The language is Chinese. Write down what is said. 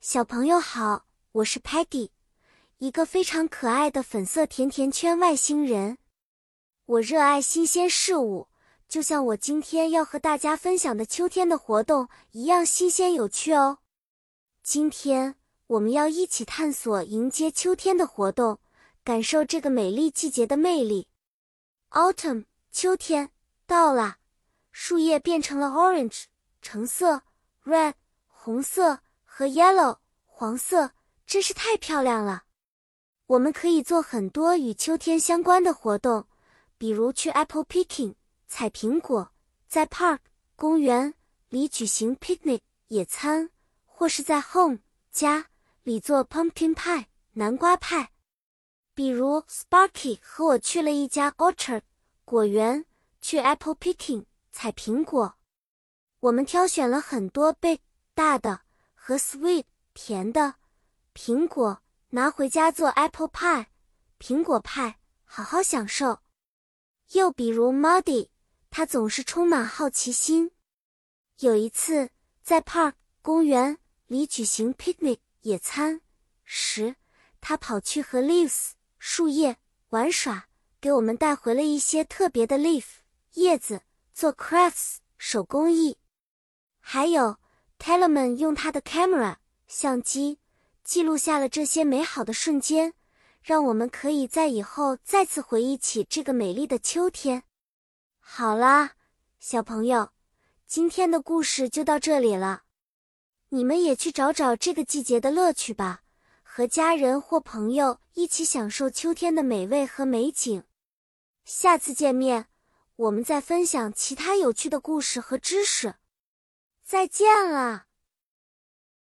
小朋友好，我是 Peggy，一个非常可爱的粉色甜甜圈外星人。我热爱新鲜事物，就像我今天要和大家分享的秋天的活动一样新鲜有趣哦。今天我们要一起探索迎接秋天的活动，感受这个美丽季节的魅力。Autumn，秋天到了，树叶变成了 orange，橙色；red，红色。和 yellow 黄色真是太漂亮了。我们可以做很多与秋天相关的活动，比如去 apple picking 采苹果，在 park 公园里举行 picnic 野餐，或是在 home 家里做 pumpkin pie 南瓜派。比如 Sparky 和我去了一家 orchard 果园，去 apple picking 采苹果。我们挑选了很多 big 大的。和 sweet 甜的苹果拿回家做 apple pie 苹果派，好好享受。又比如 Muddy，他总是充满好奇心。有一次在 park 公园里举行 picnic 野餐时，他跑去和 leaves 树叶玩耍，给我们带回了一些特别的 leaf 叶子做 crafts 手工艺。还有。Tellerman 用他的 camera 相机记录下了这些美好的瞬间，让我们可以在以后再次回忆起这个美丽的秋天。好啦，小朋友，今天的故事就到这里了。你们也去找找这个季节的乐趣吧，和家人或朋友一起享受秋天的美味和美景。下次见面，我们再分享其他有趣的故事和知识。再见了。